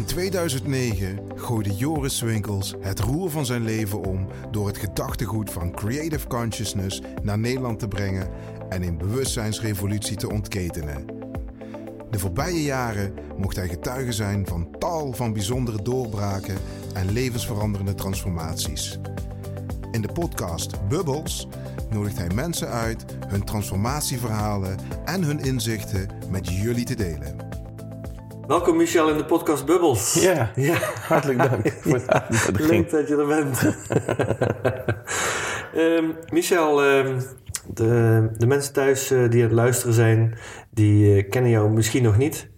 In 2009 gooide Joris Winkels het roer van zijn leven om door het gedachtegoed van Creative Consciousness naar Nederland te brengen en een bewustzijnsrevolutie te ontketenen. De voorbije jaren mocht hij getuige zijn van tal van bijzondere doorbraken en levensveranderende transformaties. In de podcast Bubbles nodigt hij mensen uit hun transformatieverhalen en hun inzichten met jullie te delen. Welkom Michel in de podcast Bubbles. Ja, ja. hartelijk dank voor het uitnodiging. Leuk dat je er bent. um, Michel, um, de, de, mensen thuis uh, die aan het luisteren zijn, die uh, kennen jou misschien nog niet.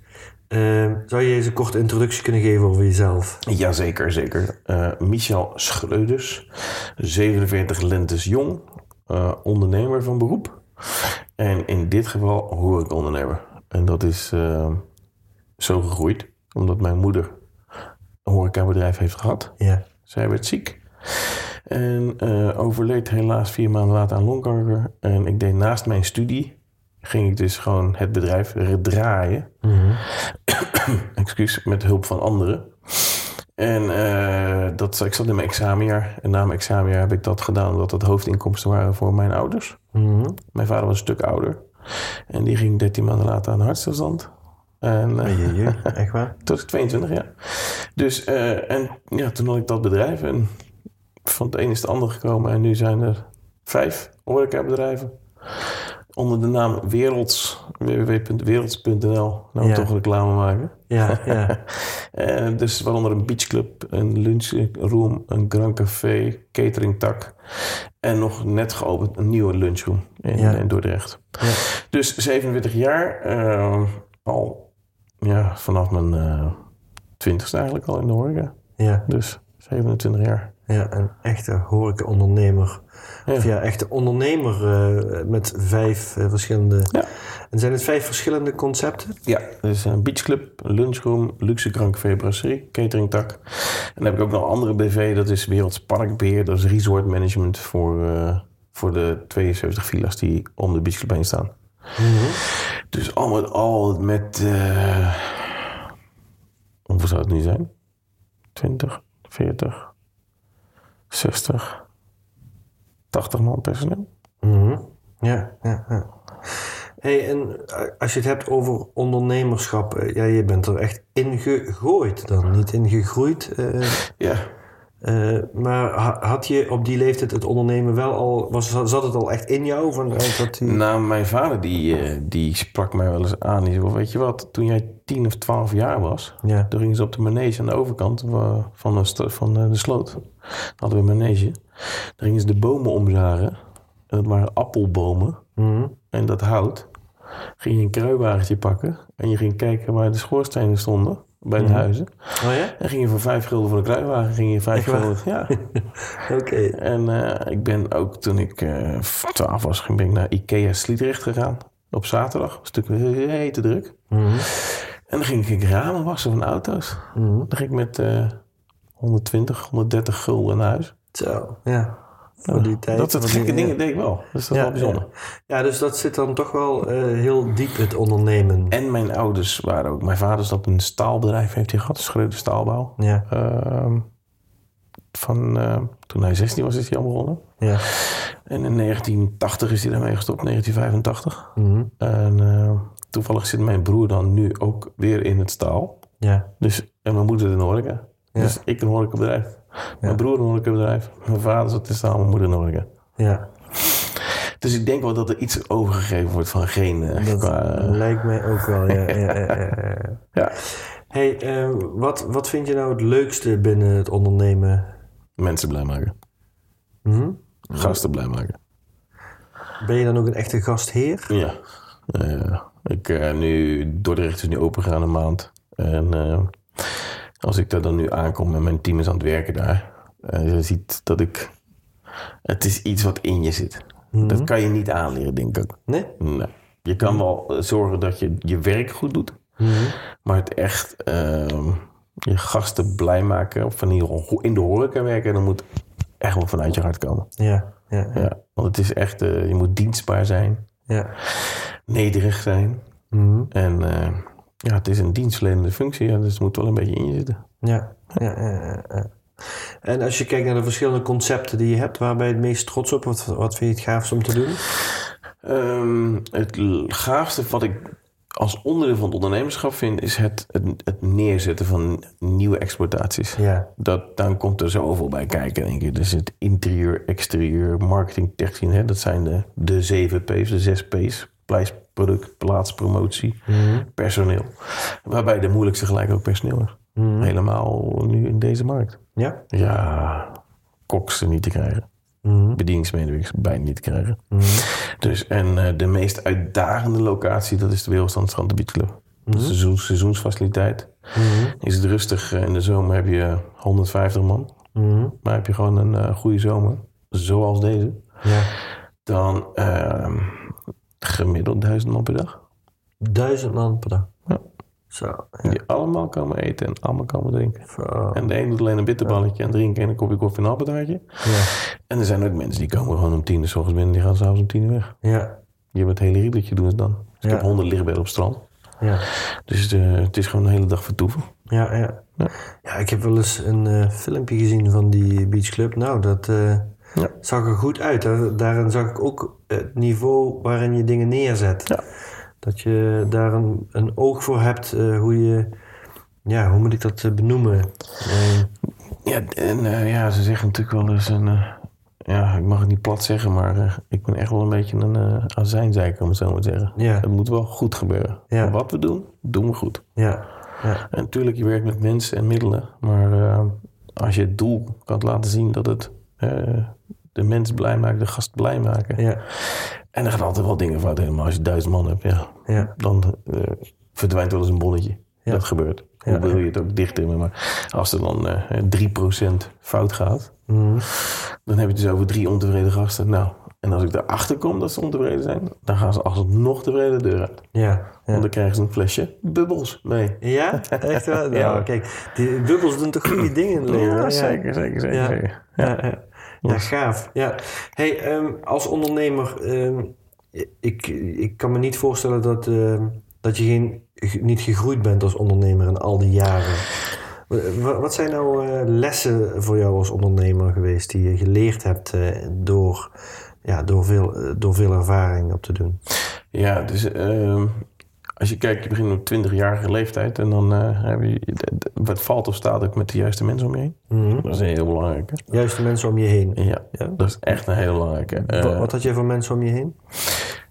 Uh, zou je eens een korte introductie kunnen geven over jezelf? Jazeker, zeker. Uh, Michel Schreuders, 47 lentes jong, ondernemer van beroep. En in dit geval horecaondernemer. En dat is zo gegroeid, omdat mijn moeder een horecabedrijf heeft gehad. Ja. Zij werd ziek. En overleed helaas vier maanden later aan longkanker. En ik deed naast mijn studie ging ik dus gewoon het bedrijf draaien. Mm-hmm. Excuus, met hulp van anderen. En uh, dat, ik zat in mijn examenjaar. En na mijn examenjaar heb ik dat gedaan omdat dat hoofdinkomsten waren voor mijn ouders. Mm-hmm. Mijn vader was een stuk ouder. En die ging 13 maanden later aan hartstilstand. En, uh, je, echt waar? Tot 22, ja. Dus, uh, en ja, toen had ik dat bedrijf. En van het een is het ander gekomen. En nu zijn er vijf horecabedrijven onder de naam Werelds, www.werelds.nl. Nou, Ja. toch reclame maken. Ja, ja. Eh, dus waaronder een beachclub, een lunchroom, een grand café, cateringtak. En nog net geopend een nieuwe lunchroom in, Ja. in Dordrecht. Ja. Dus 47 jaar, eh, al ja, vanaf mijn eh twintigste eigenlijk al in de horeca. ja, Dus 27 jaar. ja, een echte horeca-ondernemer. Ja. Of ja, echte ondernemer eh, met vijf eh, verschillende... Ja. En zijn het vijf verschillende concepten? Ja, dus een beachclub, een lunchroom, luxe grand café brasserie, cateringtak. En dan heb ik ook nog een andere BV, dat is Werelds Parkbeheer. Dat is resort management voor, voor de 72 villa's die om de beachclub heen staan. Dus al met al met... eh hoeveel zou het nu zijn? 20, 40, 60, 80 man personeel. Mhm. Ja, ja, ja. Hey, en eh, als je het hebt over ondernemerschap, eh, ja, je bent er echt in gegooid dan, niet in gegroeid. eh, Ja, eh, maar ha- had je op die leeftijd het ondernemen wel al, was, zat het al echt in jou? Van, eh, dat die... Nou, mijn vader die, eh, die sprak mij wel eens aan. Die zei, weet je wat, toen jij 10 of 12 jaar was... Ja. toen gingen ze op de manege aan de overkant van de, van de sloot. Dan hadden we een manege. Dan gingen ze de bomen omzagen. En dat waren appelbomen. Mhm. En dat hout ging je een kruiwagentje pakken... en je ging kijken waar de schoorstenen stonden... bij de huizen. Oh ja? En ging je voor vijf gulden voor de kruiwagen... ging je vijf Echt gulden... Ja. Oké. En eh, ik ben ook toen ik eh 12 was, ging- ben ik naar Ikea Sliedrecht gegaan. Op zaterdag. Een stuk te druk. Mhm. En dan ging ik ramen wassen van auto's. Mhm. Dan ging ik met eh 120, 130 gulden naar huis. Zo, ja. Voor die tijd. dat soort gekke dingen deed ik wel. Dus dat is Ja, wel bijzonder. Ja. dus dat zit dan toch wel eh, heel diep, het ondernemen. En mijn ouders waren ook... Mijn vader zat een staalbedrijf, heeft hij gehad. Een Schreuder Staalbouw. Ja, Ehm, van, eh, toen hij 16 was, is hij al begonnen. ja. En in 1980 is hij daarmee gestopt, 1985. Mhm. En eh, toevallig zit mijn broer dan nu ook weer in het staal. Ja, Dus, en mijn moeder in de horeca. Ja. Dus ik een horecabedrijf. Mijn broer een horecabedrijf. Mijn vader zat in staal, mijn moeder in horeca. ja. Dus ik denk wel dat er iets overgegeven wordt van geen... qua, eh, lijkt mij ook wel, ja. ja, ja, ja, Hey, eh, wat, wat vind je nou het leukste binnen het ondernemen? mensen blij maken. Mhm. Gasten blij maken. Ben je dan ook een echte gastheer? Ja. Eh, ik, eh, nu, Dordrecht is nu open gegaan een maand. En eh, als ik daar dan nu aankom en mijn team is aan het werken daar. eh, je ziet dat ik... Het is iets wat in je zit. Dat kan je niet aanleren, denk ik. Nee? Nee. Je kan wel eh, zorgen dat je je werk goed doet. Maar het echt ehm, je gasten blij maken, of ieder geval in de horeca werken, dan moet echt wel vanuit je hart komen. Ja, ja, ja. Ja, want het is echt, eh, je moet dienstbaar zijn, ja. nederig zijn. Mhm. En Ja, het is een dienstverlenende functie, ja, dus het moet wel een beetje in je zitten. Ja. ja, ja, ja, ja. En als je kijkt naar de verschillende concepten die je hebt, waar ben je het meest trots op? Wat, wat vind je het gaafst om te doen? Ehm, het gaafste wat ik als onderdeel van het ondernemerschap vind, is het, het, het neerzetten van nieuwe exploitaties. Ja. Dat, dan komt er zoveel bij kijken, denk ik. Dus het interieur, exterieur, marketing, techniek. Hè? Dat zijn de, de 7 P's, de 6 P's. Product, plaats, promotie, personeel. Waarbij de moeilijkste gelijk ook personeel is. Helemaal nu in deze markt. Ja? Ja, koks niet te krijgen. Bedieningsmedewerkers bijna niet te krijgen. Dus, en eh, de meest uitdagende locatie, dat is de Wereldstand Strand de Beach Club. Dat is een seizoen- seizoensfaciliteit. Is het rustig, eh, in de zomer heb je 150 man. Maar heb je gewoon een eh, goede zomer, zoals deze, Ja. dan ehm, gemiddeld 1000 man per dag. Duizend man per dag. Ja. Zo. Die allemaal komen eten en allemaal komen drinken. Zo. En de een doet alleen een bitterballetje en drinken en een kopje koffie en een appeltaartje. Ja. En er zijn ook mensen die komen gewoon om tien uur s ochtends binnen, die gaan s'avonds om tien uur weg. Ja. Je hebt het hele riedeltje doen ze dan. Dus ik Ja. heb honderd lichtbedden op het strand. Ja. Dus eh, het is gewoon een hele dag vertoeven. Ja, ja. Ja. Ja, ik heb wel eens een eh, filmpje gezien van die beachclub. Nou, dat eh, Ja. zag er goed uit. Daar- Daarin zag ik ook het niveau waarin je dingen neerzet. Ja. Dat je daar een, een oog voor hebt eh, hoe je... Ja, hoe moet ik dat eh, benoemen? Eh, Ja, en ja, ze zeggen natuurlijk wel eens een... ja, ik mag het niet plat zeggen, maar ik ben echt wel een beetje een uh, azijnzeiker, om het zo maar te zeggen. Ja. Het moet wel goed gebeuren. Ja. Wat we doen, doen we goed. ja. Ja. En natuurlijk, je werkt met mensen en middelen. Maar als je het doel kan laten zien dat het de mens blij maakt, de gast blij maken. Ja. En er gaan altijd wel dingen fout helemaal. Als je duizend man hebt, ja, Ja. dan eh, verdwijnt wel eens een bonnetje. Ja. Dat gebeurt. Hoe Ja. wil je het ook dicht hebben. Maar als er dan eh 3% fout gaat, Mhm. dan heb je dus over drie ontevreden gasten. Nou, en als ik erachter kom dat ze ontevreden zijn, dan gaan ze alsnog tevreden de deur uit. Ja. Ja. Want dan krijgen ze een flesje bubbels mee. Ja, echt wel? Ja, Ja. kijk, die bubbels doen toch goede dingen in het leven? hè? zeker, zeker, zeker. Ja. zeker. Ja, gaaf. Ja. Hey, ehm, als ondernemer, ehm, ik, ik kan me niet voorstellen dat, ehm, dat je geen, ge- niet gegroeid bent als ondernemer in al die jaren. Wa- Wat zijn nou eh, lessen voor jou als ondernemer geweest die je geleerd hebt eh, door, ja, door, veel, door veel ervaring op te doen? Ja, dus als je kijkt, je begint op 20-jarige leeftijd en dan eh, heb je, wat valt of staat ook met de juiste mensen om je heen. Dat is een heel belangrijke. Juist de mensen om je heen. Ja, Ja. dat is echt een hele belangrijke. Eh, Wat had je voor mensen om je heen?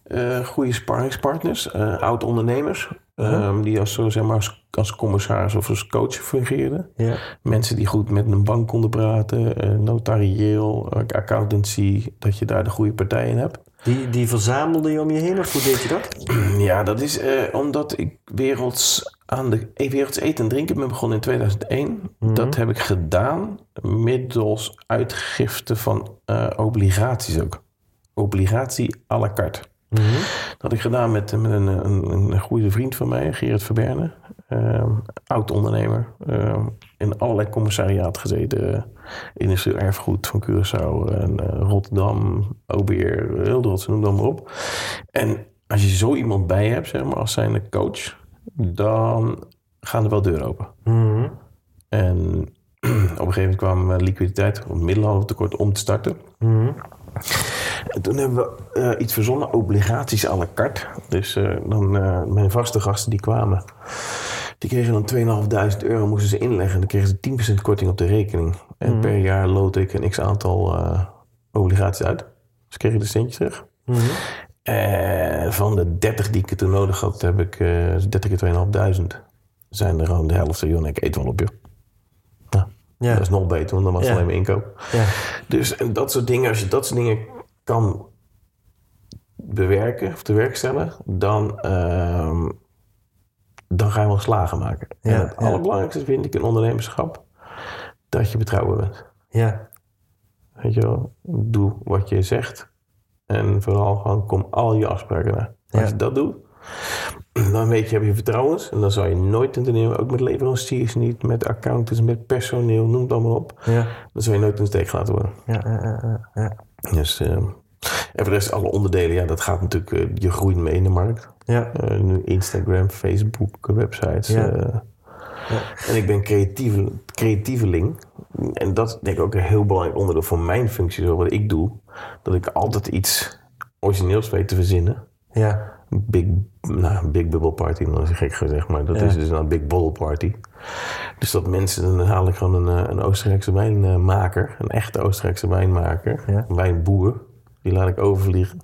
eh, goede sparringspartners, oud-ondernemers, ehm, die als, zo, zeg maar, als, als commissaris of als coach fungeerden. Ja. Mensen die goed met een bank konden praten, notarieel, accountancy, dat je daar de goede partijen in hebt. Die, die verzamelde je om je heen of hoe deed je dat? Ja, dat is eh, omdat ik werelds aan de werelds eten en drinken ben begonnen in 2001. Dat heb ik gedaan middels uitgifte van eh, obligaties ook. Obligatie à la carte. Dat had ik gedaan met, met een, een, een goede vriend van mij, Gerard Verberne. Ehm, oud-ondernemer. ehm, in allerlei commissariaat gezeten. Industrieel erfgoed van Curaçao, en, eh, Rotterdam, OBR, heel noem dat maar op. En als je zo iemand bij hebt, zeg maar, als zijnde coach, dan gaan er wel deuren open. Mhm. En op een gegeven moment kwam eh, liquiditeit, of tekort om te starten. Mhm. En toen hebben we eh, iets verzonnen, obligaties à la carte. Dus dan, eh, mijn vaste gasten die kwamen, die kregen dan 2.500 euro, moesten ze inleggen. En dan kregen ze 10% korting op de rekening. En per jaar lood ik een x-aantal eh, obligaties uit. Dus kregen de centjes terug. En van de 30 die ik er toen nodig had, heb ik eh 30 keer 2.500. Zijn er gewoon de helft. Joh, nee, ik eet wel op, joh. Nou, Ja. Dat is nog beter, want dan was het Ja. alleen maar inkoop. Ja. Dus en dat soort dingen, als je dat soort dingen kan bewerken of te werk stellen, dan, ehm, dan ga je wel slagen maken. Ja, en het ja. allerbelangrijkste vind ik in ondernemerschap, dat je betrouwbaar bent. Ja. Weet je wel, doe wat je zegt en vooral gewoon kom al je afspraken na. Als Ja. je dat doet, dan weet je, heb je vertrouwens en dan zal je nooit in te nemen, ook met leveranciers niet, met accountants, met personeel, noem het allemaal op. Ja. Dan zal je nooit in de steek laten worden. Ja, ja, ja. Dus, eh, en voor de rest, alle onderdelen, ja, dat gaat natuurlijk, eh, je groeit mee in de markt. Ja. Eh, nu Instagram, Facebook, websites. Ja. eh. En ik ben creatieve, creatieveling. En dat is denk ik ook een heel belangrijk onderdeel van mijn functie, zo wat ik doe. Dat ik altijd iets origineels weet te verzinnen. Ja. Big, nou, big bubble party, dat is gek gezegd, maar dat Ja. is dus een big bottle party. Dus dat mensen, dan haal ik gewoon een, eh, een Oostenrijkse wijnmaker, een echte Oostenrijkse wijnmaker, Ja. een wijnboer, die laat ik overvliegen.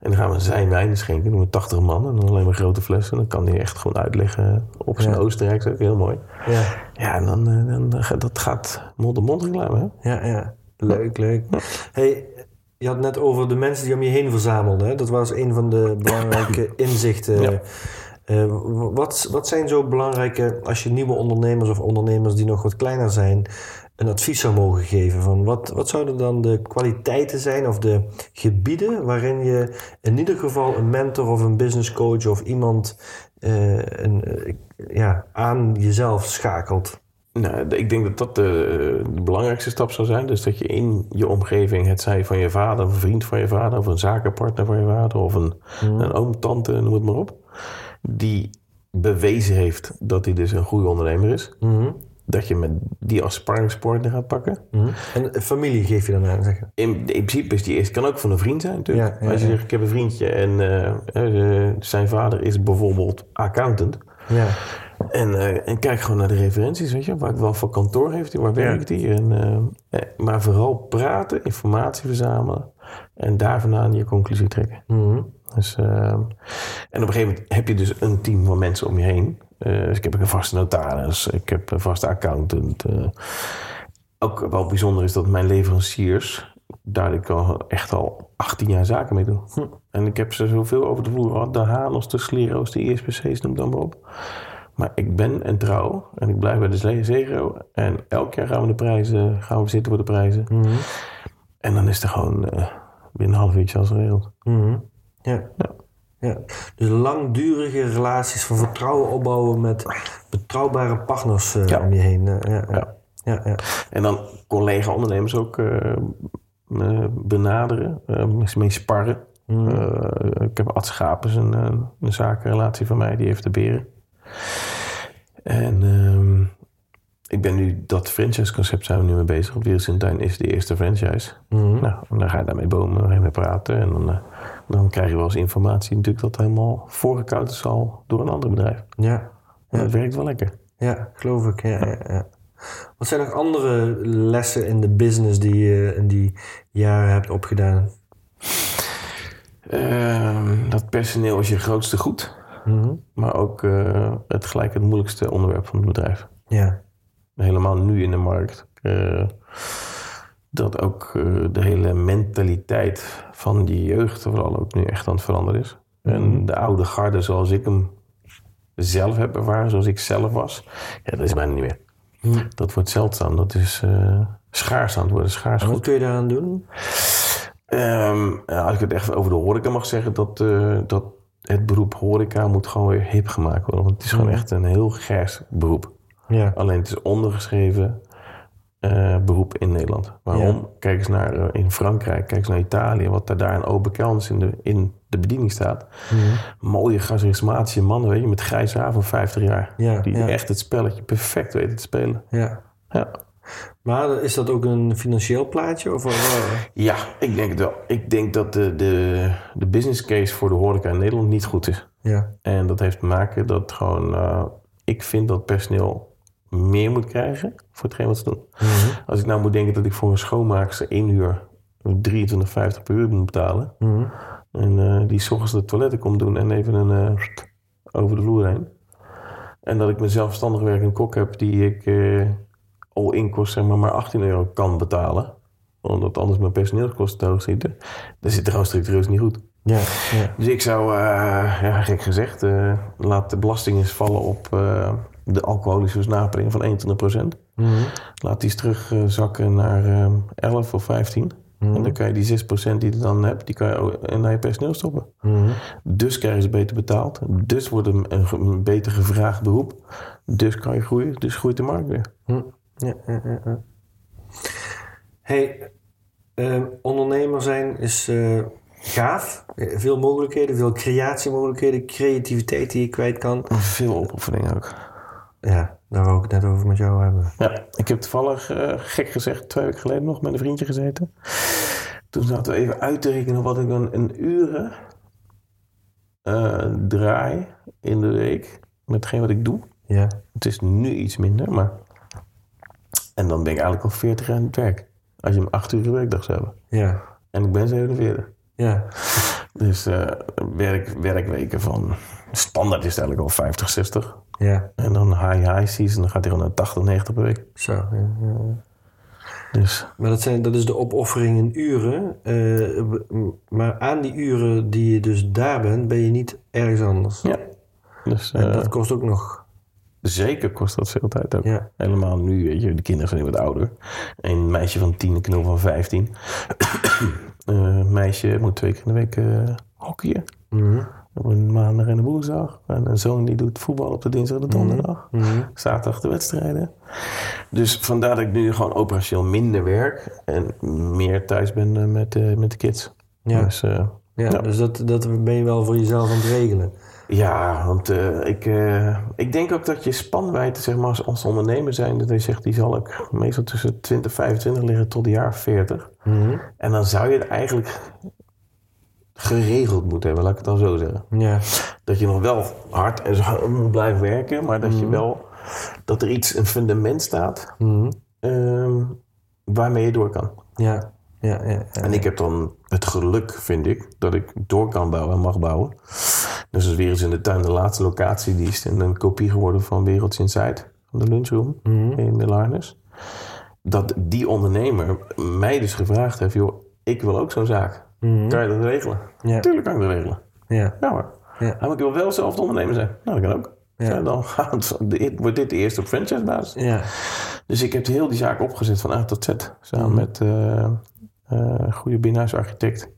En dan gaan we zijn wijn schenken, doen we 80 man en dan alleen maar grote flessen. Dan kan hij echt gewoon uitleggen op zijn Ja. Oostenrijks, ook heel mooi. Ja. Ja, en dan, eh, dan, dan gaat- dat gaat mond-op-mond reclame, hè? Ja, ja. Leuk, leuk. Hey, je had net over de mensen die om je heen verzamelden. Hè? Dat was een van de belangrijke inzichten. Ja. Eh, wat, wat zijn zo belangrijke, als je nieuwe ondernemers of ondernemers die nog wat kleiner zijn, een advies zou mogen geven? Van wat, wat zouden dan de kwaliteiten zijn of de gebieden waarin je in ieder geval een mentor of een business coach of iemand eh, een, eh, ja, aan jezelf schakelt? Nou, ik denk dat dat de, de belangrijkste stap zou zijn. Dus dat je in je omgeving, het zij van je vader, of een vriend van je vader, of een zakenpartner van je vader, of een, een oom, tante, noem het maar op, die bewezen heeft dat hij dus een goede ondernemer is. Mhm. Dat je met die als sparringspartner gaat pakken. Mhm. En eh, familie geef je dan aan, zeg? In, in principe is die eerst, kan ook van een vriend zijn natuurlijk. Ja, ja, Als je zegt, ik heb een vriendje en eh, eh, zijn vader is bijvoorbeeld accountant. Ja. En, en kijk gewoon naar de referenties, weet je. Waar, wat voor kantoor heeft hij, waar werkt hij. En, maar vooral praten, informatie verzamelen. En daar vandaan je conclusie trekken. Mhm. Dus, eh, en op een gegeven moment heb je dus een team van mensen om je heen. Eh, dus ik heb een vaste notaris, ik heb een vaste accountant. eh. ook wel bijzonder is dat mijn leveranciers, daar ik al echt al 18 jaar zaken mee doe. En ik heb ze zoveel over de vloer gehad. De Hanos, de Slero's, de ISPC's, noem dan maar op. Maar ik ben en trouw en ik blijf bij de Zegro. En elk jaar gaan we de prijzen, gaan we zitten voor de prijzen. Mhm. En dan is er gewoon eh, binnen een half uurtje als geregeld. Mhm. Ja. Ja. ja. Dus langdurige relaties van vertrouwen opbouwen met betrouwbare partners eh, Ja. om je heen. eh, ja, ja. Ja. En dan collega-ondernemers ook eh, benaderen, mee sparren. Eh, ik heb Ad Schapers, een, een zakenrelatie van mij, die heeft de beren. En ehm, ik ben nu, dat franchise-concept zijn we nu mee bezig. Want Wereldsintuin is de eerste franchise. Mhm. Nou, dan ga je daarmee bomen, dan ga je mee praten. En dan, eh, dan krijg je wel eens informatie natuurlijk dat helemaal voorgekoud is al door een ander bedrijf. ja. En dat werkt wel lekker. Ja, geloof ik. Ja, ja, ja. Wat zijn nog andere lessen in de business die je in die jaren hebt opgedaan? Ehm, dat personeel is je grootste goed. Mhm. Maar ook eh, het gelijk het moeilijkste onderwerp van het bedrijf. Ja. Helemaal nu in de markt. Eh, dat ook eh, de hele mentaliteit van die jeugd vooral ook nu echt aan het veranderen is. En de oude garde zoals ik hem zelf heb ervaren, zoals ik zelf was. Ja, dat is bijna niet meer. Dat wordt zeldzaam. Dat is eh, schaars aan het worden. Schaars En goed. wat kun je daaraan doen? Ehm, als ik het echt over de horeca mag zeggen, dat, dat het beroep horeca moet gewoon weer hip gemaakt worden. Want het is gewoon echt een heel gers beroep. Ja. Alleen het is ondergeschreven eh, beroep in Nederland. Waarom? Kijk eens naar eh, in Frankrijk, kijk eens naar Italië, wat daar, daar een open kans in de, in de bediening staat. Mooie charismatische mannen, weet je, met grijze haar van 50 jaar. Ja, die ja. echt het spelletje perfect weten te spelen. ja. Ja. Maar is dat ook een financieel plaatje? Of, of- Ja, ik denk het wel. Ik denk dat de, de, de business case voor de horeca in Nederland niet goed is. ja. En dat heeft te maken dat gewoon... eh, ik vind dat personeel meer moet krijgen voor hetgeen wat ze doen. Als ik nou moet denken dat ik voor een schoonmaakster één uur 23,50 per uur moet betalen... Mhm. en eh, die 's ochtends de toiletten komt doen en even een, eh, over de vloer heen... en dat ik mijn zelfstandig werkende kok heb die ik eh all-in kost zeg maar, maar 18 euro kan betalen... omdat anders mijn personeelskosten te hoog zitten... dan zit er gewoon structureus niet goed. Ja. Ja. Dus ik zou, ja, gek gezegd, laat de belasting eens vallen op de alcoholische versnapering van 21%. Mhm. Laat die eens terugzakken naar eh 11 of 15. En dan kan je die 6% die je dan hebt, die kan je naar je personeel stoppen. Mhm. Dus krijgen ze beter betaald. Dus wordt een, een, beter gevraagd beroep. Dus kan je groeien. Dus groeit de markt weer. Hm. Ja, ja, ja. Hey, ehm, ondernemer zijn is eh, gaaf. Eh, Veel mogelijkheden, veel creatiemogelijkheden, creativiteit die je kwijt kan. Veel opoffering ook. Ja, daar wou ik het net over met jou hebben. Ja, ik heb toevallig, eh, gek gezegd, twee weken geleden nog met een vriendje gezeten. Toen zaten we even uit te rekenen wat ik dan een uren eh, draai in de week met hetgeen wat ik doe. Ja, Het is nu iets minder, maar... En dan ben ik eigenlijk al 40 jaar aan het werk. Als je hem 8 uur werkdag zou hebben. ja, En ik ben 47. ja. Dus eh, werk, werkweken van... Standaard is het eigenlijk al 50, 60. Ja, En dan high high season, dan gaat hij gewoon naar 80, 90 per week. zo. Ja, ja. Dus Maar dat, zijn, dat is de opoffering in uren. eh, maar aan die uren die je dus daar bent, ben je niet ergens anders. ja. Dus En eh, dat kost ook nog. zeker kost dat veel tijd ook. Ja, Helemaal nu, weet je, de kinderen zijn wat ouder. Een meisje van 10, een knul van 15. Eh, meisje moet twee keer in de week hockeyen. Op een maandag en een woensdag. En een zoon die doet voetbal op de dinsdag en de donderdag. Mhm. Zaterdag de wedstrijden. Dus vandaar dat ik nu gewoon operationeel minder werk. En meer thuis ben eh, met, eh, met de kids. Ja. Dus, eh, ja, Ja. dus dat, dat ben je wel voor jezelf aan het regelen. ja, want eh, ik, eh, ik denk ook dat je spanwijdte, zeg maar, als, als ondernemer zijn, dat je zegt, die zal ik meestal tussen 20 en 25 liggen tot de jaar 40. Mhm. En dan zou je het eigenlijk geregeld moeten hebben, laat ik het dan zo zeggen. Ja, Dat je nog wel hard en zo moet blijven werken, maar dat Mhm. je wel, dat er iets, een fundament staat Mhm. ehm, waarmee je door kan. ja, ja, ja. ja. En ik heb dan het geluk, vind ik, dat ik door kan bouwen en mag bouwen. Dus dat is weer eens in de tuin de laatste locatie. Die is een, een kopie geworden van Wereldje Inside, van de lunchroom Mhm. in Millarnes. Dat die ondernemer mij dus gevraagd heeft, joh, ik wil ook zo'n zaak. Mhm. Kan je dat regelen? Ja. Tuurlijk kan ik dat regelen. Ja, Ja hoor. Ja. Maar ik wil wel zelf de ondernemer zijn. Nou, dat kan ook. Ja. Dan gaat, dit- wordt dit de eerste op franchisebasis. ja, Dus ik heb heel die zaak opgezet van A tot Z. Samen Mhm. met eh eh goede binnenhuisarchitect.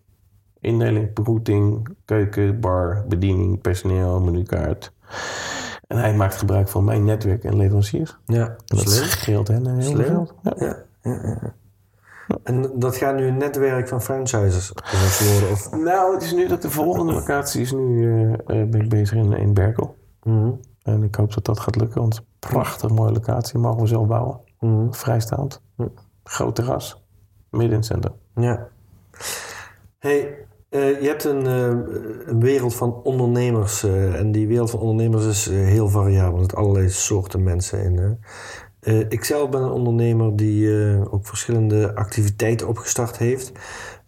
Indeling, begroeting, keuken, bar, bediening, personeel, menukaart. En hij maakt gebruik van mijn netwerk en leveranciers. ja. En dat scheelt hen een heel veel ja, ja. En dat gaat nu een netwerk van franchises worden? Of... Nou, het is nu dat de volgende locatie is nu, eh, eh, ben ik bezig in, in Berkel. Mhm. En ik hoop dat dat gaat lukken, want prachtig mooie locatie. Mogen we zelf bouwen. Mhm. Vrijstaand. Hm. Groot terras. Midden in het centrum. Ja. Hey, eh, je hebt een, een wereld van ondernemers. en die wereld van ondernemers is heel variabel. Er zitten allerlei soorten mensen in. Eh, ik zelf ben een ondernemer die eh, ook verschillende activiteiten opgestart heeft.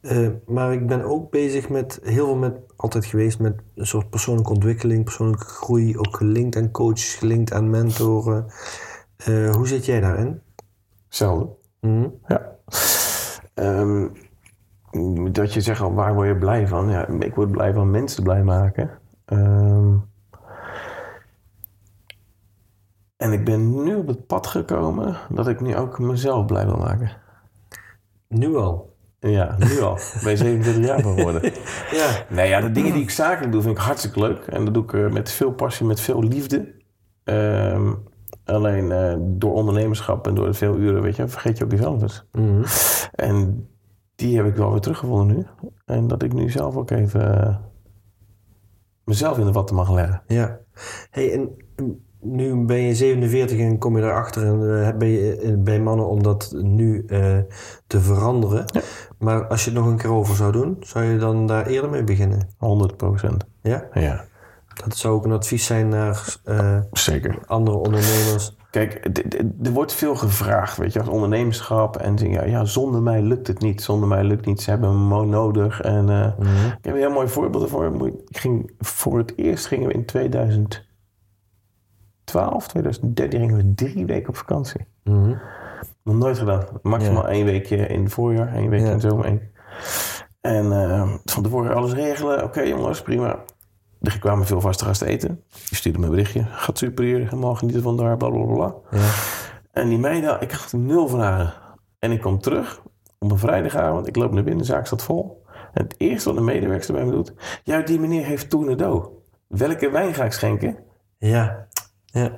Eh, maar ik ben ook bezig met heel veel met, altijd geweest met een soort persoonlijke ontwikkeling, persoonlijke groei. Ook gelinkt aan coaches, gelinkt aan mentoren. Hoe zit jij daarin? Hetzelfde. Mhm. Ja. Ehm, dat je zegt, waar word je blij van? Ja, ik word blij van mensen blij maken. Ehm, en ik ben nu op het pad gekomen dat ik nu ook mezelf blij wil maken. Nu al. Ja, nu al. Ben 27 jaar van geworden. Ja. Nou ja, de dingen die ik zakelijk doe vind ik hartstikke leuk. En dat doe ik eh, met veel passie, met veel liefde. Ehm, alleen eh, door ondernemerschap en door de veel uren, weet je, vergeet je ook jezelf eens. Mhm. En die heb ik wel weer teruggevonden nu. En dat ik nu zelf ook even eh, mezelf in de watten mag leggen. Ja. Hey, en nu ben je 47 en kom je erachter en eh, ben je eh, bij mannen om dat nu eh, te veranderen. Maar als je het nog een keer over zou doen, zou je dan daar eerder mee beginnen? 100 procent. Ja? Ja, Dat zou ook een advies zijn naar zeker. andere ondernemers. Kijk, er wordt veel gevraagd, weet je, als ondernemerschap. En ja, ja, zonder mij lukt het niet. Zonder mij lukt niet. Ze hebben me nodig. En eh, ik heb een heel mooi voorbeeld ervoor. Ik ging, voor het eerst gingen we in 2012, 2013 gingen we drie weken op vakantie. Mhm. Nog nooit gedaan. Maximaal één weekje in het voorjaar, één week Ja. in de zomer. één. En eh, van tevoren alles regelen. Oké jongens, prima. Er kwamen veel vaste gasten eten. Die stuurde me een berichtje. Gaat super hier, helemaal genieten van daar, bla bla bla. Ja. En die meiden, ik had nul vragen. En ik kom terug op een vrijdagavond. Ik loop naar binnen, de zaak staat vol. En het eerste wat de medewerkster bij me doet... Ja, die meneer heeft tournedo. Welke wijn ga ik schenken? Ja. Ja.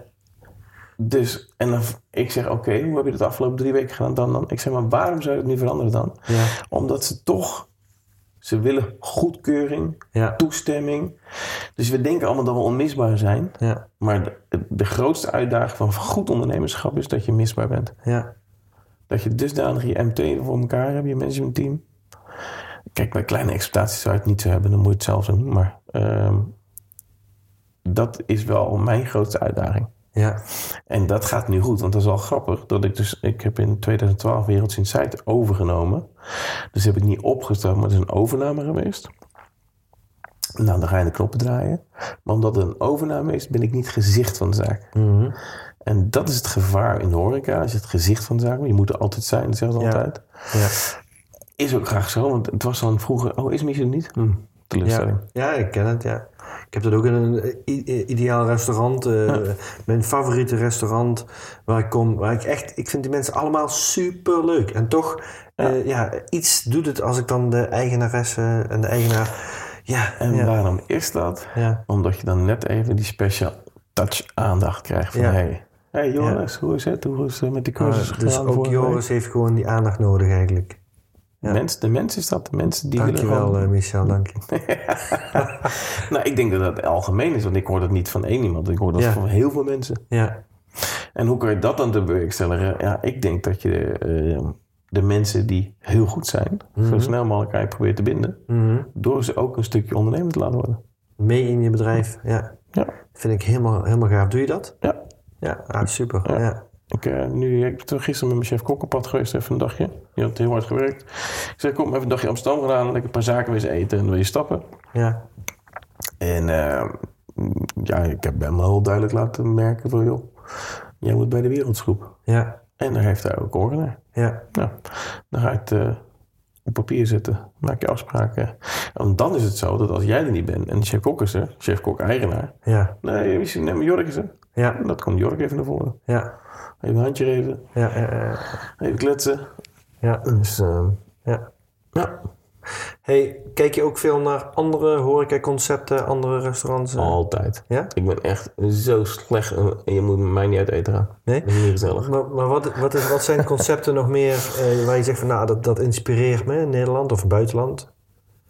Dus, en dan, ik zeg, oké, hoe heb je dat de afgelopen drie weken gedaan dan, dan? Ik zeg, maar waarom zou je het nu veranderen dan? Ja. Omdat ze toch Ze willen goedkeuring, Ja. toestemming. Dus we denken allemaal dat we onmisbaar zijn. Ja. Maar de, de grootste uitdaging van goed ondernemerschap is dat je misbaar bent. Ja. Dat je dusdanig je MT voor elkaar hebt, je managementteam. Kijk, bij kleine exploitaties zou je het niet zo hebben, dan moet je het zelf doen. Maar ehm, dat is wel mijn grootste uitdaging. Ja. En dat gaat nu goed, want dat is wel grappig. Dat ik dus, ik heb in 2012 Werelds Insight overgenomen. Dus heb ik niet opgestart, maar het is een overname geweest. Nou, dan ga je de knoppen draaien. Maar omdat het een overname is, ben ik niet gezicht van de zaak. Mhm. En dat is het gevaar in de horeca. Als je het gezicht van de zaak bent, je moet er altijd zijn, dat zeggen ze Ja. altijd. Ja. Is ook graag zo, want het was dan vroeger... Oh, is Michel niet? Hm, teleurstelling. Ja. ja, ik ken het, ja. Ik heb dat ook in een eh, ideaal restaurant. eh, Mijn favoriete restaurant waar ik kom. Waar ik echt, ik vind die mensen allemaal super leuk. En toch, ja. ja, iets doet het als ik dan de eigenaresse en de eigenaar. Ja, En ja, waarom is dat? ja, Omdat je dan net even die special touch aandacht krijgt van... Ja. Hey, hey Joris, hoe is het? Hoe is het met die cursus Ah, dus gegaan ook Joris heeft gewoon die aandacht nodig eigenlijk. Mens, de mens is dat. De mensen die willen Dankjewel, gewoon... eh, Michel, dank je. Nou, ik denk dat dat algemeen is, want ik hoor dat niet van één iemand. Ik hoor dat Ja. van heel veel mensen. Ja, En hoe kan je dat dan te bewerkstelligen? Ja, ik denk dat je eh, de mensen die heel goed zijn, zo snel mogelijk aan je probeert te binden. Mhm. Door ze ook een stukje ondernemer te laten worden. mee in je bedrijf. Ja, Ja. vind ik helemaal, helemaal gaaf. Doe je dat? Ja. Ja, ah, super. Ja. Ik, eh, nu, ik ben gisteren met mijn chef kok op pad geweest, even een dagje. Die had heel hard gewerkt. Ik zei, kom even een dagje Amsterdam gedaan, lekker een paar zaken weer eens eten en dan wil je stappen. Ja. En eh, ja, ik heb hem heel duidelijk laten merken van, joh, jij moet bij de Wereldsgroep. Ja. En daar heeft hij ook oren naar. Ja. Nou, dan ga je het eh, op papier zetten. Maak je afspraken. En dan is het zo dat als jij er niet bent en de chef kok is er, chef kok eigenaar. Ja. Nee, is nee, maar Jork is er. Ja. En dat komt Jork even naar voren. Ja. Even een handje geven. Ja. Ja. Even kletsen. Ja. Dus eh, ja. ja, Hey, kijk je ook veel naar andere horecaconcepten, andere restaurants? eh? altijd. Ja? Ik ben echt zo slecht je moet mij niet uit eten gaan. Nee? Dat is niet gezellig. Maar, maar wat, wat, is, wat zijn concepten nog meer eh, waar je zegt van nou, dat, dat inspireert me in Nederland of buitenland?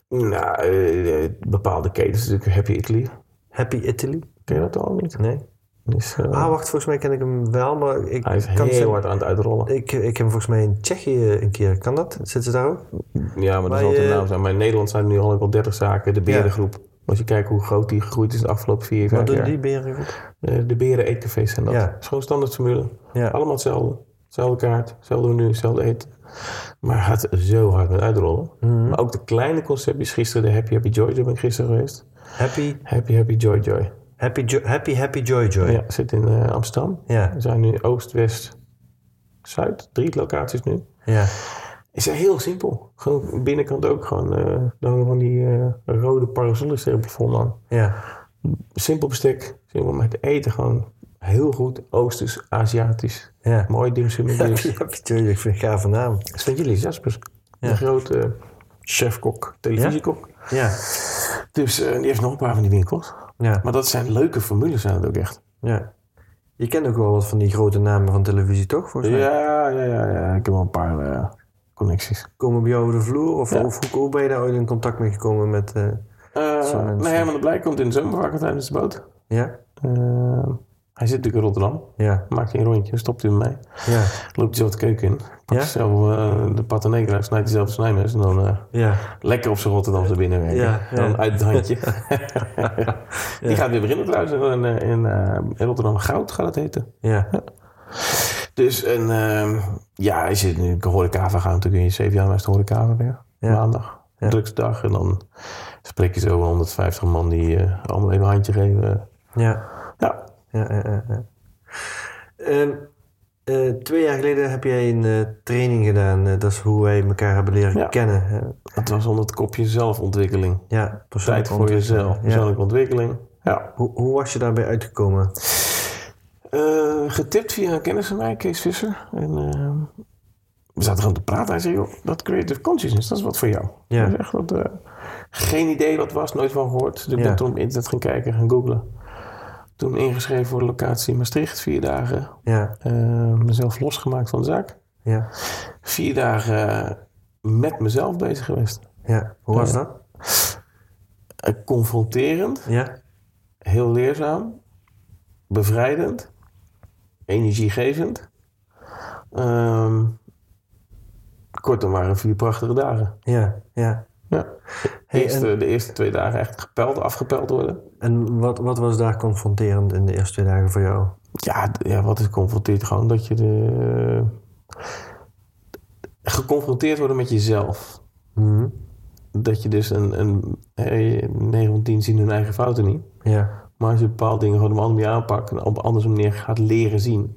Nou, bepaalde ketens, natuurlijk Happy Italy. Happy Italy? Ken je dat al niet? Nee. Dus, eh, Ah, wacht, volgens mij ken ik hem wel, maar ik hij is kan heel hard aan het uitrollen. Ik, ik heb hem volgens mij in Tsjechië een keer. Kan dat? Zitten ze daar ook? Ja, maar dat zal te je- naam zijn. Maar in Nederland zijn er nu al al 30 zaken. De berengroep. Als je kijkt hoe groot die gegroeid is de afgelopen vier, Wat vijf doen jaar. die berengroep? Eh, de beren eetcafés zijn dat. Ja. Het is gewoon standaard formule. Ja. Allemaal hetzelfde. Hetzelfde kaart, hetzelfde menu, hetzelfde eten. Maar gaat zo hard met uitrollen. Mhm. Maar ook de kleine conceptjes. Gisteren de Happy Happy Joy Joy ben ik gisteren geweest. Happy, Happy Happy Joy Joy. Happy, jo- happy, happy Joy Joy. Ja, zit in eh, Amsterdam. Ja. We zijn nu Oost, West, Zuid. Drie locaties nu. Ja. Is heel simpel. Gewoon binnenkant ook gewoon. eh dan van die eh, rode parasolen tegen het plafond aan. Ja. Simpel bestek. Simpel met eten gewoon heel goed. Oosters, Aziatisch. Ja. Mooi met Happy, happy Joy Joy. Ik vind het een gave naam. Jullie Jaspers. Ja. De grote chefkok, televisiekok. Ja. Dus die heeft nog een paar van die winkels. Ja. Maar dat zijn leuke formules zijn het ook echt. Ja. Je kent ook wel wat van die grote namen van televisie, toch? Volgens mij. Ja, ja, ja, ja. Ik heb wel een paar eh, connecties. Komen bij jou over de vloer? Of, Ja. of hoe, ben je daar ooit in contact mee gekomen met... mensen. nee, Herman de Blij komt in de zomer vaker tijdens de boot. ja? Hij zit natuurlijk in Rotterdam. Ja. Maakt hij een rondje, stopt hij met mij. Ja. Loopt hij zo de keuken in. Pakt Ja? zelf eh, de patta negra, snijdt hij zelf de snijmes. En dan eh, Ja. lekker op zijn Rotterdamse binnenwerken. Ja, ja. Dan uit het handje. Die gaat weer beginnen trouwens. In, eh, in, in Rotterdam Goud gaat het heten. Ja. Dus en, ehm, ja, hij zit nu horecava gaan natuurlijk in zeven jaar naast de horecava weer. Ja. Maandag. Ja. Drukste dag. En dan spreek je zo wel 150 man die eh, allemaal even een handje geven. Ja. Ja, Ja, ja, ja, ja. Ehm, eh, twee jaar geleden heb jij een eh, training gedaan. eh, dat is hoe wij elkaar hebben leren Ja. kennen. het was onder het kopje zelfontwikkeling. Ja, Tijd persoonlijke voor jezelf. Ja. Persoonlijke ontwikkeling. Ja. Hoe, hoe was je daarbij uitgekomen? Getipt via een kennis van mij, Kees Visser. En, ehm, we zaten gewoon te praten. Hij zei, joh, dat creative consciousness, dat is wat voor jou. Ja. Dat, eh, geen idee wat het was, nooit van gehoord. Dus ik Ja. ben toen op internet gaan kijken, gaan googlen. Toen ingeschreven voor de locatie Maastricht, vier dagen. Ja, Eh, mezelf losgemaakt van de zaak. ja, Vier dagen met mezelf bezig geweest. Ja, hoe was Ja. dat? Eh, confronterend, Ja, heel leerzaam, bevrijdend, energiegevend. Ehm kortom, waren vier prachtige dagen. ja, ja. Ja. Hey, Eerste, De eerste twee dagen echt gepeld, afgepeld worden. En wat, wat was daar confronterend in de eerste twee dagen voor jou? Ja, ja wat is confronteerd? Gewoon dat je de, geconfronteerd worden met jezelf. Mhm. Dat je dus een, een hey, 9 van 10 zien hun eigen fouten niet. Ja, Maar als je bepaalde dingen gewoon op een andere manier aanpakt en op een andere manier gaat leren zien,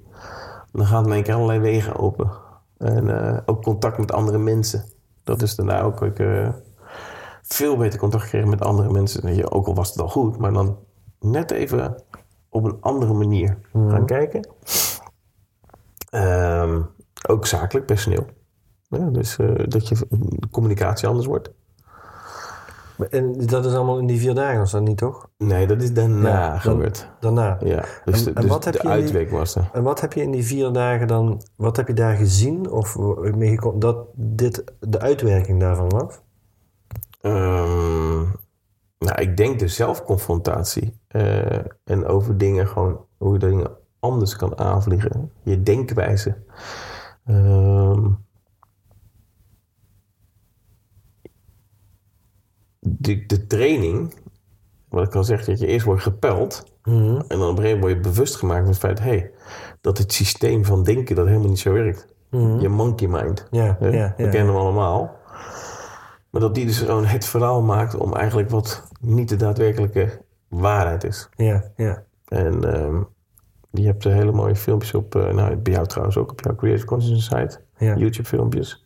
dan gaan in één keer allerlei wegen open. En eh, ook contact met andere mensen. Dat is daarna ook ik, eh, veel beter contact gekregen met andere mensen. Je, Ook al was het al goed, maar dan net even op een andere manier gaan kijken. Ehm, ook zakelijk personeel. Ja, dus eh, dat je communicatie anders wordt. en dat is allemaal in die vier dagen, was dat niet toch? Nee, dat is daarna Ja, dan- gebeurd. Daarna. Ja, dus, En- de, en dus wat heb de die- uitweek was er. En wat heb je in die vier dagen dan, wat heb je daar gezien? Of geko- dat dit de uitwerking daarvan was? Ehm, nou, ik denk de zelfconfrontatie. eh, en over dingen gewoon, hoe je dingen anders kan aanvliegen. Je denkwijze. Ehm, de, de training, wat ik al zeg, dat je eerst wordt gepeld. En dan op een gegeven moment word je bewust gemaakt van het feit hey, dat het systeem van denken dat helemaal niet zo werkt. Je monkey mind. Ja, ja, We kennen hem allemaal. Maar dat die dus gewoon het verhaal maakt om eigenlijk wat niet de daadwerkelijke waarheid is. Ja, ja. En ehm, je hebt eh, hele mooie filmpjes op, eh, nou bij jou trouwens ook op jouw Creative Consciousness site. Ja. YouTube filmpjes.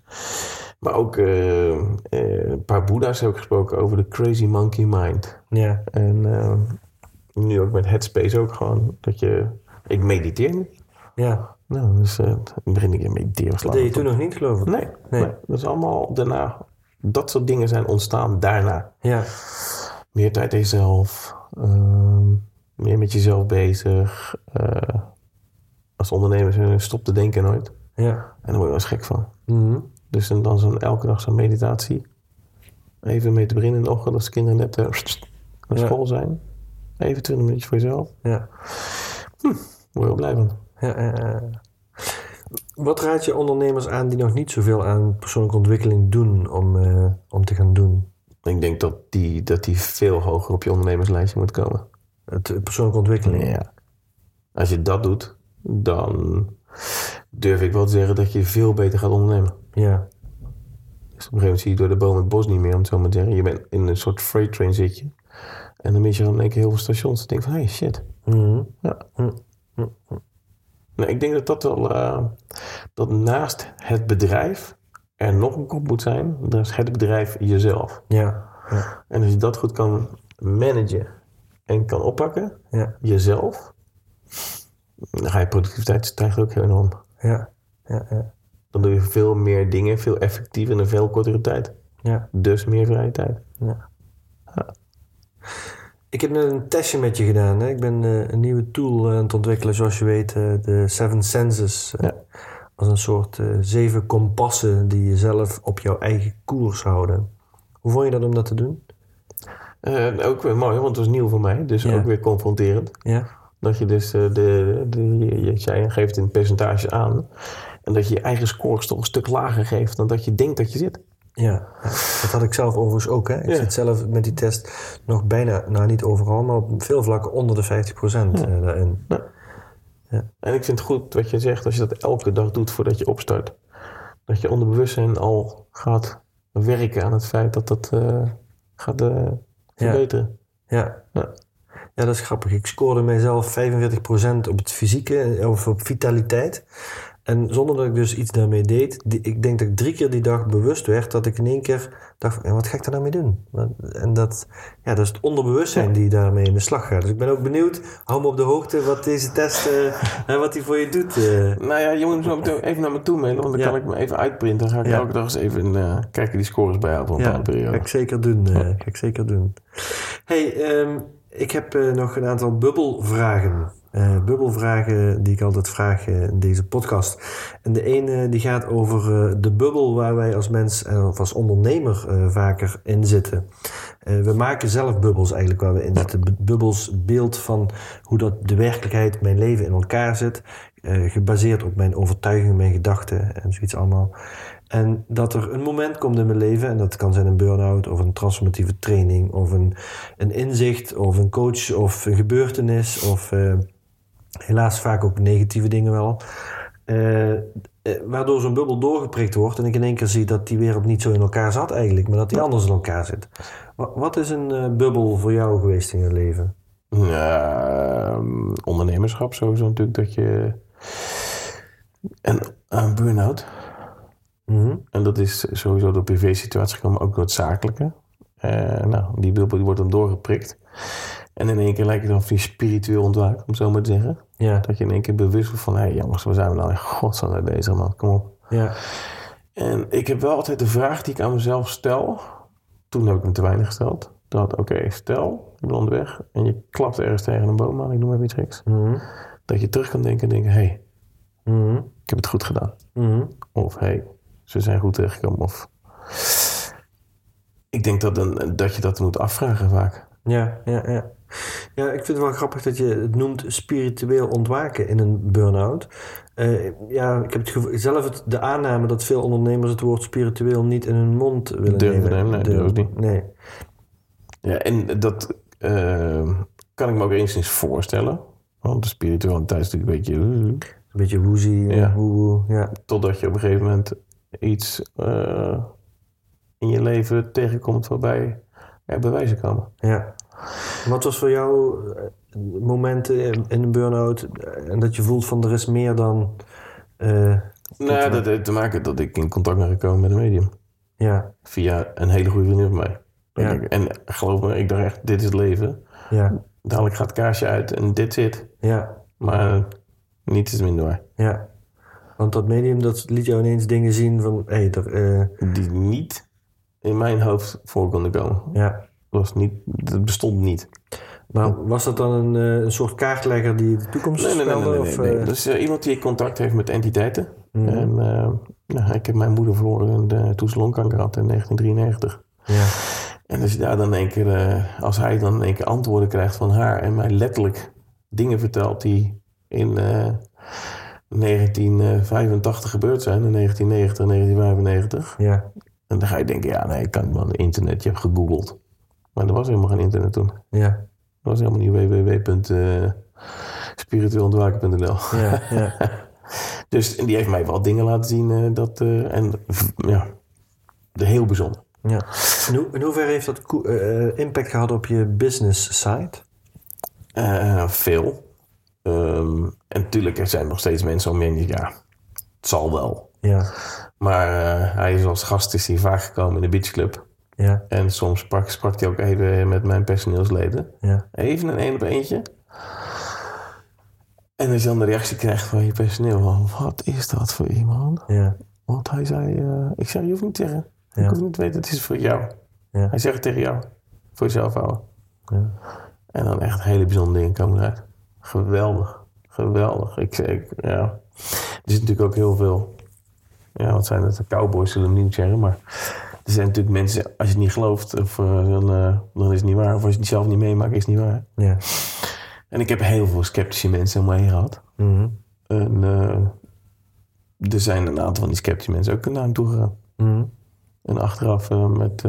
Maar ook eh, eh, een paar boeddha's heb ik gesproken over de crazy monkey mind. Ja, En ehm, nu ook met Headspace ook gewoon dat je... Ik mediteer nu. ja. Nou, dus in het begin ik mediteren Dat deed je toen nog niet, geloof ik? Nee, Nee. nee. dat is allemaal daarna. Dat soort dingen zijn ontstaan daarna. Ja, Meer tijd aan jezelf. ehm, meer met jezelf bezig. eh, als ondernemer stop te denken nooit. ja. En daar word je wel eens gek van. Mhm. Dus dan, dan zo'n elke dag zo'n meditatie. Even mee te beginnen in de ochtend als de kinderen net eh, naar Ja. school zijn. Even 20 minuutjes voor jezelf. Ja. Word je wel blij van. Ja, ja, ja. Wat raad je ondernemers aan die nog niet zoveel aan persoonlijke ontwikkeling doen om, eh, om te gaan doen? Ik denk dat die, dat die veel hoger op je ondernemerslijstje moet komen. Het, persoonlijke ontwikkeling. Ja. Als je dat doet, dan durf ik wel te zeggen dat je veel beter gaat ondernemen. Ja, Dus op een gegeven moment zie je door de boom het bos niet meer, om het zo maar te zeggen. Je bent in een soort freight train zit je. En dan mis je dan in één keer heel veel stations. Dan denk van, hey, shit. Mhm. Ja. Hm. Nou, ik denk dat dat wel, eh, dat naast het bedrijf er nog een kop moet zijn. Dat is het bedrijf jezelf. ja, ja, En als je dat goed kan managen en kan oppakken, ja, jezelf, dan ga je productiviteit stijgt ook heel enorm. ja, ja, ja, Dan doe je veel meer dingen, veel effectiever in een veel kortere tijd. ja. Dus meer vrije tijd. Ja. Ik heb net een testje met je gedaan. Hè? Ik ben eh, een nieuwe tool eh, aan het ontwikkelen, zoals je weet, eh, de Seven Senses. Ja. Als een soort zeven kompassen die je zelf op jouw eigen koers houden. Hoe vond je dat om dat te doen? Ook weer mooi, want het was nieuw voor mij. Dus Ja. ook weer confronterend. Ja, Dat je dus de, de, je, je zei, geeft in percentages aan. En dat je je eigen scores toch een stuk lager geeft dan dat je denkt dat je zit. Ja. ja. dat had ik zelf overigens ook. Hè? Ik Ja. zit zelf met die test nog bijna, nou niet overal, maar op veel vlakken onder de 50% eh, daarin. En ik vind het goed wat je zegt, als je dat elke dag doet voordat je opstart. Dat je onderbewustzijn al gaat werken aan het feit dat dat eh, gaat eh, verbeteren. Ja. Ja. Ja, dat is grappig. Ik scoorde mijzelf 45% op het fysieke, of op vitaliteit. En zonder dat ik dus iets daarmee deed, die- ik denk dat ik drie keer die dag bewust werd dat ik in één keer dacht: wat ga ik daar nou mee doen? En dat, ja, dat is het onderbewustzijn die daarmee in de slag gaat. Dus ik ben ook benieuwd, hou me op de hoogte wat deze test, eh, wat die voor je doet. eh. Nou ja, je moet hem even naar me toe mailen, want dan Ja. kan ik me even uitprinten. Dan ga ik Ja. elke dag eens even eh, kijken die scores bijhouden voor een Ja, bepaalde ga periode. ik zeker doen. ga ik zeker doen. hey, ehm, ik heb nog een aantal bubbelvragen. Eh, bubbelvragen die ik altijd vraag eh, in deze podcast. En de ene die gaat over eh, de bubbel waar wij als mens eh, of als ondernemer eh, vaker in zitten. Eh, we maken zelf bubbels eigenlijk waar we in zitten. Bu- Bubbels beeld van hoe dat de werkelijkheid, mijn leven in elkaar zit. eh, gebaseerd op mijn overtuigingen, mijn gedachten en zoiets allemaal. En dat er een moment komt in mijn leven, en dat kan zijn een burn-out of een transformatieve training of een, een inzicht of een coach of een gebeurtenis of eh, helaas vaak ook negatieve dingen wel. eh, eh, waardoor zo'n bubbel doorgeprikt wordt en ik in één keer zie dat die wereld niet zo in elkaar zat eigenlijk, maar dat die anders in elkaar zit. Wa- Wat is een eh, bubbel voor jou geweest in je leven? Ehm, ondernemerschap sowieso natuurlijk dat je... En een burn-out. Mhm. En dat is sowieso door privé-situatie gekomen, ook door het zakelijke. Eh, nou, die bubbel die wordt dan doorgeprikt. En in één keer lijkt het dan of je spiritueel ontwaakt, om zo maar te zeggen. Ja, Dat je in één keer bewust wordt van, hé hey, jongens, waar zijn we nou in godsnaam mee bezig, man? Kom op. ja, En ik heb wel altijd de vraag die ik aan mezelf stel. Toen heb ik hem te weinig gesteld. Dat, oké, stel, ik ben onderweg en je klapt ergens tegen een boom aan, ik noem even iets geks. Mhm. Dat je terug kan denken en denken, hé, hey, Mhm. ik heb het goed gedaan. Mhm. Of hé, hey, ze zijn goed terechtgekomen. Of... Ik denk dat, een, dat je dat moet afvragen vaak. Ja, ja, ja. Ja, ik vind het wel grappig dat je het noemt spiritueel ontwaken in een burn-out. Eh, ja, ik heb het gevoel, zelf het, de aanname dat veel ondernemers het woord spiritueel niet in hun mond willen Durven nemen. nemen, nee, Durven- dat ook niet. Nee. Ja, en dat eh, kan ik me ook enigszins voorstellen. Want de spiritualiteit is natuurlijk een beetje... Een beetje woozy, Ja. ja. Totdat je op een gegeven moment iets eh, in je leven tegenkomt waarbij er bewijzen komen. ja. Wat was voor jou eh, momenten in, in een burn-out eh, en dat je voelt van er is meer dan... eh, Nou, dat heeft te maken dat ik in contact ben gekomen met een medium. ja, Via een hele goede vriendin van mij. Ja. En, geloof me, ik dacht echt, dit is het leven. ja, Dadelijk gaat het kaarsje uit en dit zit. ja, Maar niets is minder waar. ja. Want dat medium dat liet jou ineens dingen zien van... Hey, er, Die niet in mijn hoofd voor konden komen. ja, was niet, dat bestond niet. Maar was dat dan een, eh, een soort kaartlegger die de toekomst Nee, nee, nee. nee, nee, of, nee. eh, Dat is eh, iemand die contact heeft met entiteiten. Mhm. En nou, ik heb mijn moeder verloren eh, toen ze longkanker had in 1993. ja, En als je daar dan één keer, als hij dan in één keer antwoorden krijgt van haar en mij letterlijk dingen vertelt die in eh, 1985 gebeurd zijn, in 1990 en 1995. ja, En dan ga je denken, ja nee, ik kan wel internet, je hebt gegoogeld. Maar er was helemaal geen internet toen. ja, Er was helemaal niet www.spiritueelontwaken.nl. ja, ja, Dus die heeft mij wel dingen laten zien eh, dat, eh, en ja, de heel bijzonder. ja. In, hoe, in hoeverre heeft dat eh, impact gehad op je business side? Eh, veel. Ehm, en natuurlijk, er zijn nog steeds mensen om je heen die ja, het zal wel. Ja, Maar eh, hij is als gast is hij vaak gekomen in de beachclub. Ja, En soms sprak, sprak hij ook even met mijn personeelsleden. ja, Even een één op eentje. En als je dan de reactie krijgt van je personeel, van, wat is dat voor iemand? ja, Want hij zei, eh, ik zei, je hoeft niet te zeggen. Ja. Ik hoef niet te weten, het is voor jou. Ja. Hij zegt het tegen jou. Voor jezelf houden. ja, En dan echt hele bijzondere dingen komen eruit. Geweldig. Geweldig. Ik, ik, ja. Er zit natuurlijk ook heel veel... Ja, wat zijn het? De cowboys zullen we niet zeggen, maar... Er zijn natuurlijk mensen, als je het niet gelooft, of, eh, dan, eh, dan is het niet waar. Of als je het zelf niet meemaakt, is het niet waar. ja. En ik heb heel veel sceptische mensen om me heen gehad. Mhm, En eh, er zijn een aantal van die sceptische mensen ook naar hem toe gegaan. mhm, En achteraf met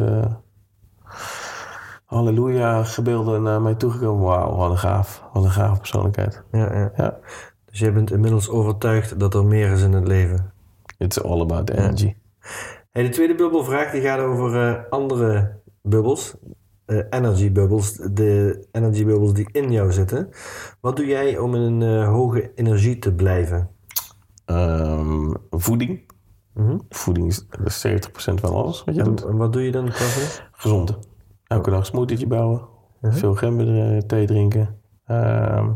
halleluja gebeelden naar mij toegekomen. Wauw, wat een gaaf. Wat een gaaf persoonlijkheid. ja, ja. Ja. Dus jij bent inmiddels overtuigd dat er meer is in het leven. It's all about energy. Hey, de tweede bubbelvraag die gaat over eh, andere bubbels. Eh, energy bubbels. De energy bubbels die in jou zitten. Wat doe jij om in een eh, hoge energie te blijven? Ehm, voeding. Mhm. Voeding is is 70% van alles wat je En, doet. en wat doe je dan? Gezond. Elke dag smoothietje bouwen. Veel gember thee drinken. Ehm,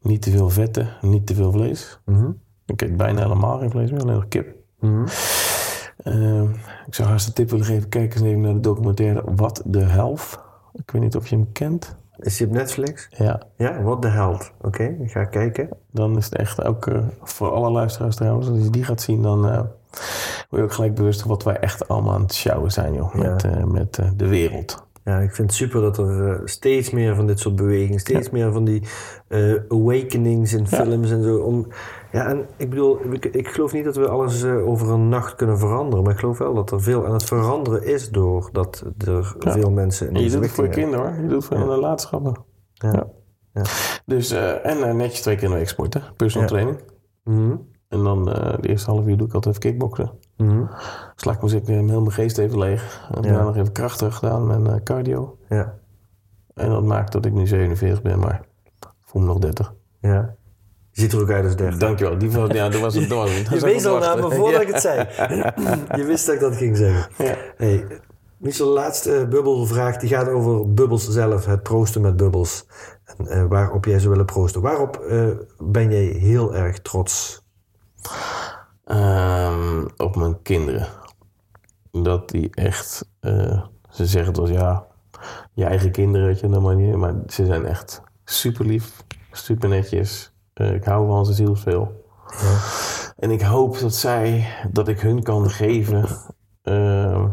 niet te veel vetten. Niet te veel vlees. Mhm. Ik eet bijna helemaal geen vlees meer. Alleen nog kip. Mhm. Ehm, ik zou haast een tip willen geven. Kijk eens even naar de documentaire Wat de Helft. Ik weet niet of je hem kent. Is die op Netflix? Ja, Ja, What the Held. Oké, ik ga kijken. dan is het echt ook eh, voor alle luisteraars trouwens. Als je die gaat zien, dan eh, word je ook gelijk bewust van wat wij echt allemaal aan het sjouwen zijn, joh. Ja. Met, eh, met eh, de wereld. Ja, ik vind het super dat er eh, steeds meer van dit soort bewegingen, steeds meer van die eh, awakenings in films en zo. Om, ja, en ik bedoel, ik, ik geloof niet dat we alles eh, over een nacht kunnen veranderen, maar ik geloof wel dat er veel aan het veranderen is doordat er veel mensen in En je doet het voor je kinderen hoor. Je doet het voor de nalatenschappen. Ja. Dus, eh, en netjes twee keer in de week sporten. Personal training. Mhm, En dan eh, de eerste half uur doe ik altijd even kickboksen. mhm, Sla ik mijn heel mijn geest even leeg. En daarna nog even krachtig gedaan en eh, cardio. Ja, En dat maakt dat ik nu 47 ben, maar ik voel me nog 30. ja. Je ziet er ook uit als 30. Dankjewel. Die was, ja, dat was het. Dat. Je wees al naar me voordat ik het zei. Je wist dat ik dat ging zeggen. Ja. Hey, Michel, de laatste eh, bubbelvraag die gaat over bubbels zelf, het proosten met bubbels. En eh, waarop jij zou willen proosten. Waarop eh, ben jij heel erg trots? Ehm, op mijn kinderen. Dat die echt... eh, ze zeggen het als ja, je eigen kinderen, weet je, dat maar ze zijn echt super lief, super netjes. Eh, ik hou van ze zielsveel. En ik hoop dat zij, dat ik hun kan geven... ehm,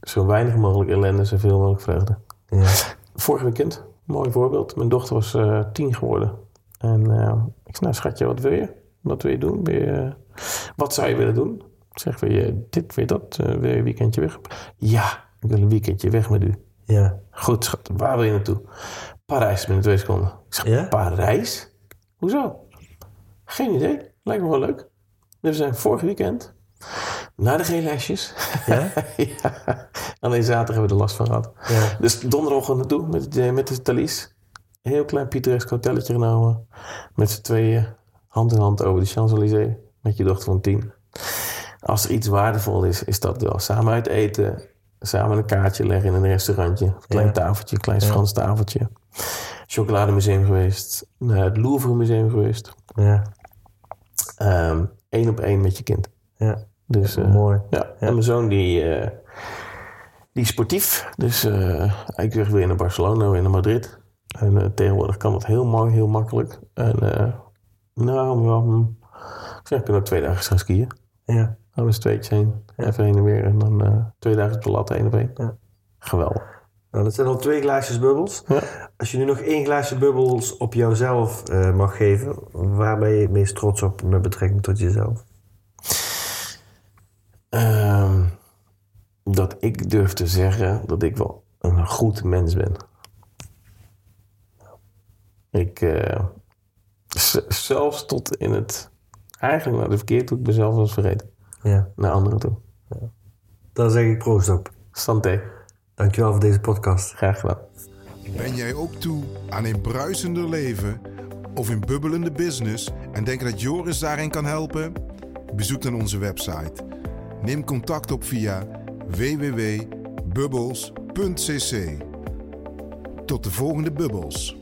zo weinig mogelijk ellende, zoveel mogelijk vreugde. Ja. Vorig weekend, mooi voorbeeld. Mijn dochter was eh, tien geworden. En eh, ik zei, nou schatje, wat wil je? Wat wil je doen? Wil je, wat zou je willen doen? Zeg, wil je dit, wil je dat? Eh, wil je een weekendje weg? Ja, ik wil een weekendje weg met u. Ja. Goed, schat, waar wil je naartoe? Parijs, binnen twee seconden. Ik zeg, Ja? Parijs? Hoezo? Geen idee. Lijkt me wel leuk. We zijn vorig weekend naar de GLS'jes. Ja? ja. Alleen zaterdag hebben we er last van gehad. Ja. Dus donderdag naartoe met, de- met de Thalys. Heel klein pittoresk hotelletje genomen. Met z'n tweeën, hand in hand over de Champs-Élysées. Met je dochter van tien. Als er iets waardevol is, is dat wel. Samen uit eten. Samen een kaartje leggen in een restaurantje. Een klein Ja. tafeltje, een klein Frans tafeltje. Chocolademuseum geweest. Naar het Louvre Museum geweest. Ja. Eén op één met je kind. Ja. Dus, eh, Mooi. Ja, en mijn zoon die, eh, die is sportief. Dus eh ik wil weer naar Barcelona, weer naar Madrid. En tegenwoordig kan dat heel mooi, heel makkelijk. En nou, ja, hm, ik zeg, ik kan ook twee dagen gaan skiën. Ja. Dan met z'n tweetjes heen, even heen en weer. En dan eh, twee dagen op de lat, één op één. Ja. Geweldig. Nou, dat zijn al twee glaasjes bubbels. Ja. Als je nu nog één glaasje bubbels op jouzelf eh, mag geven, waar ben je het meest trots op met betrekking tot jezelf? Ehm, dat ik durf te zeggen dat ik wel een goed mens ben. Ik, eh, z- zelfs tot in het, eigenlijk naar de verkeerd toe, ik mezelf wel eens vergeten. Ja. Naar anderen toe. Daar zeg ik proost op. Santé, Dankjewel voor deze podcast. graag gedaan. Ben jij ook toe aan een bruisender leven of een bubbelende business en denk dat Joris daarin kan helpen? Bezoek dan onze website. Neem contact op via www.bubbels.cc. Tot de volgende bubbels.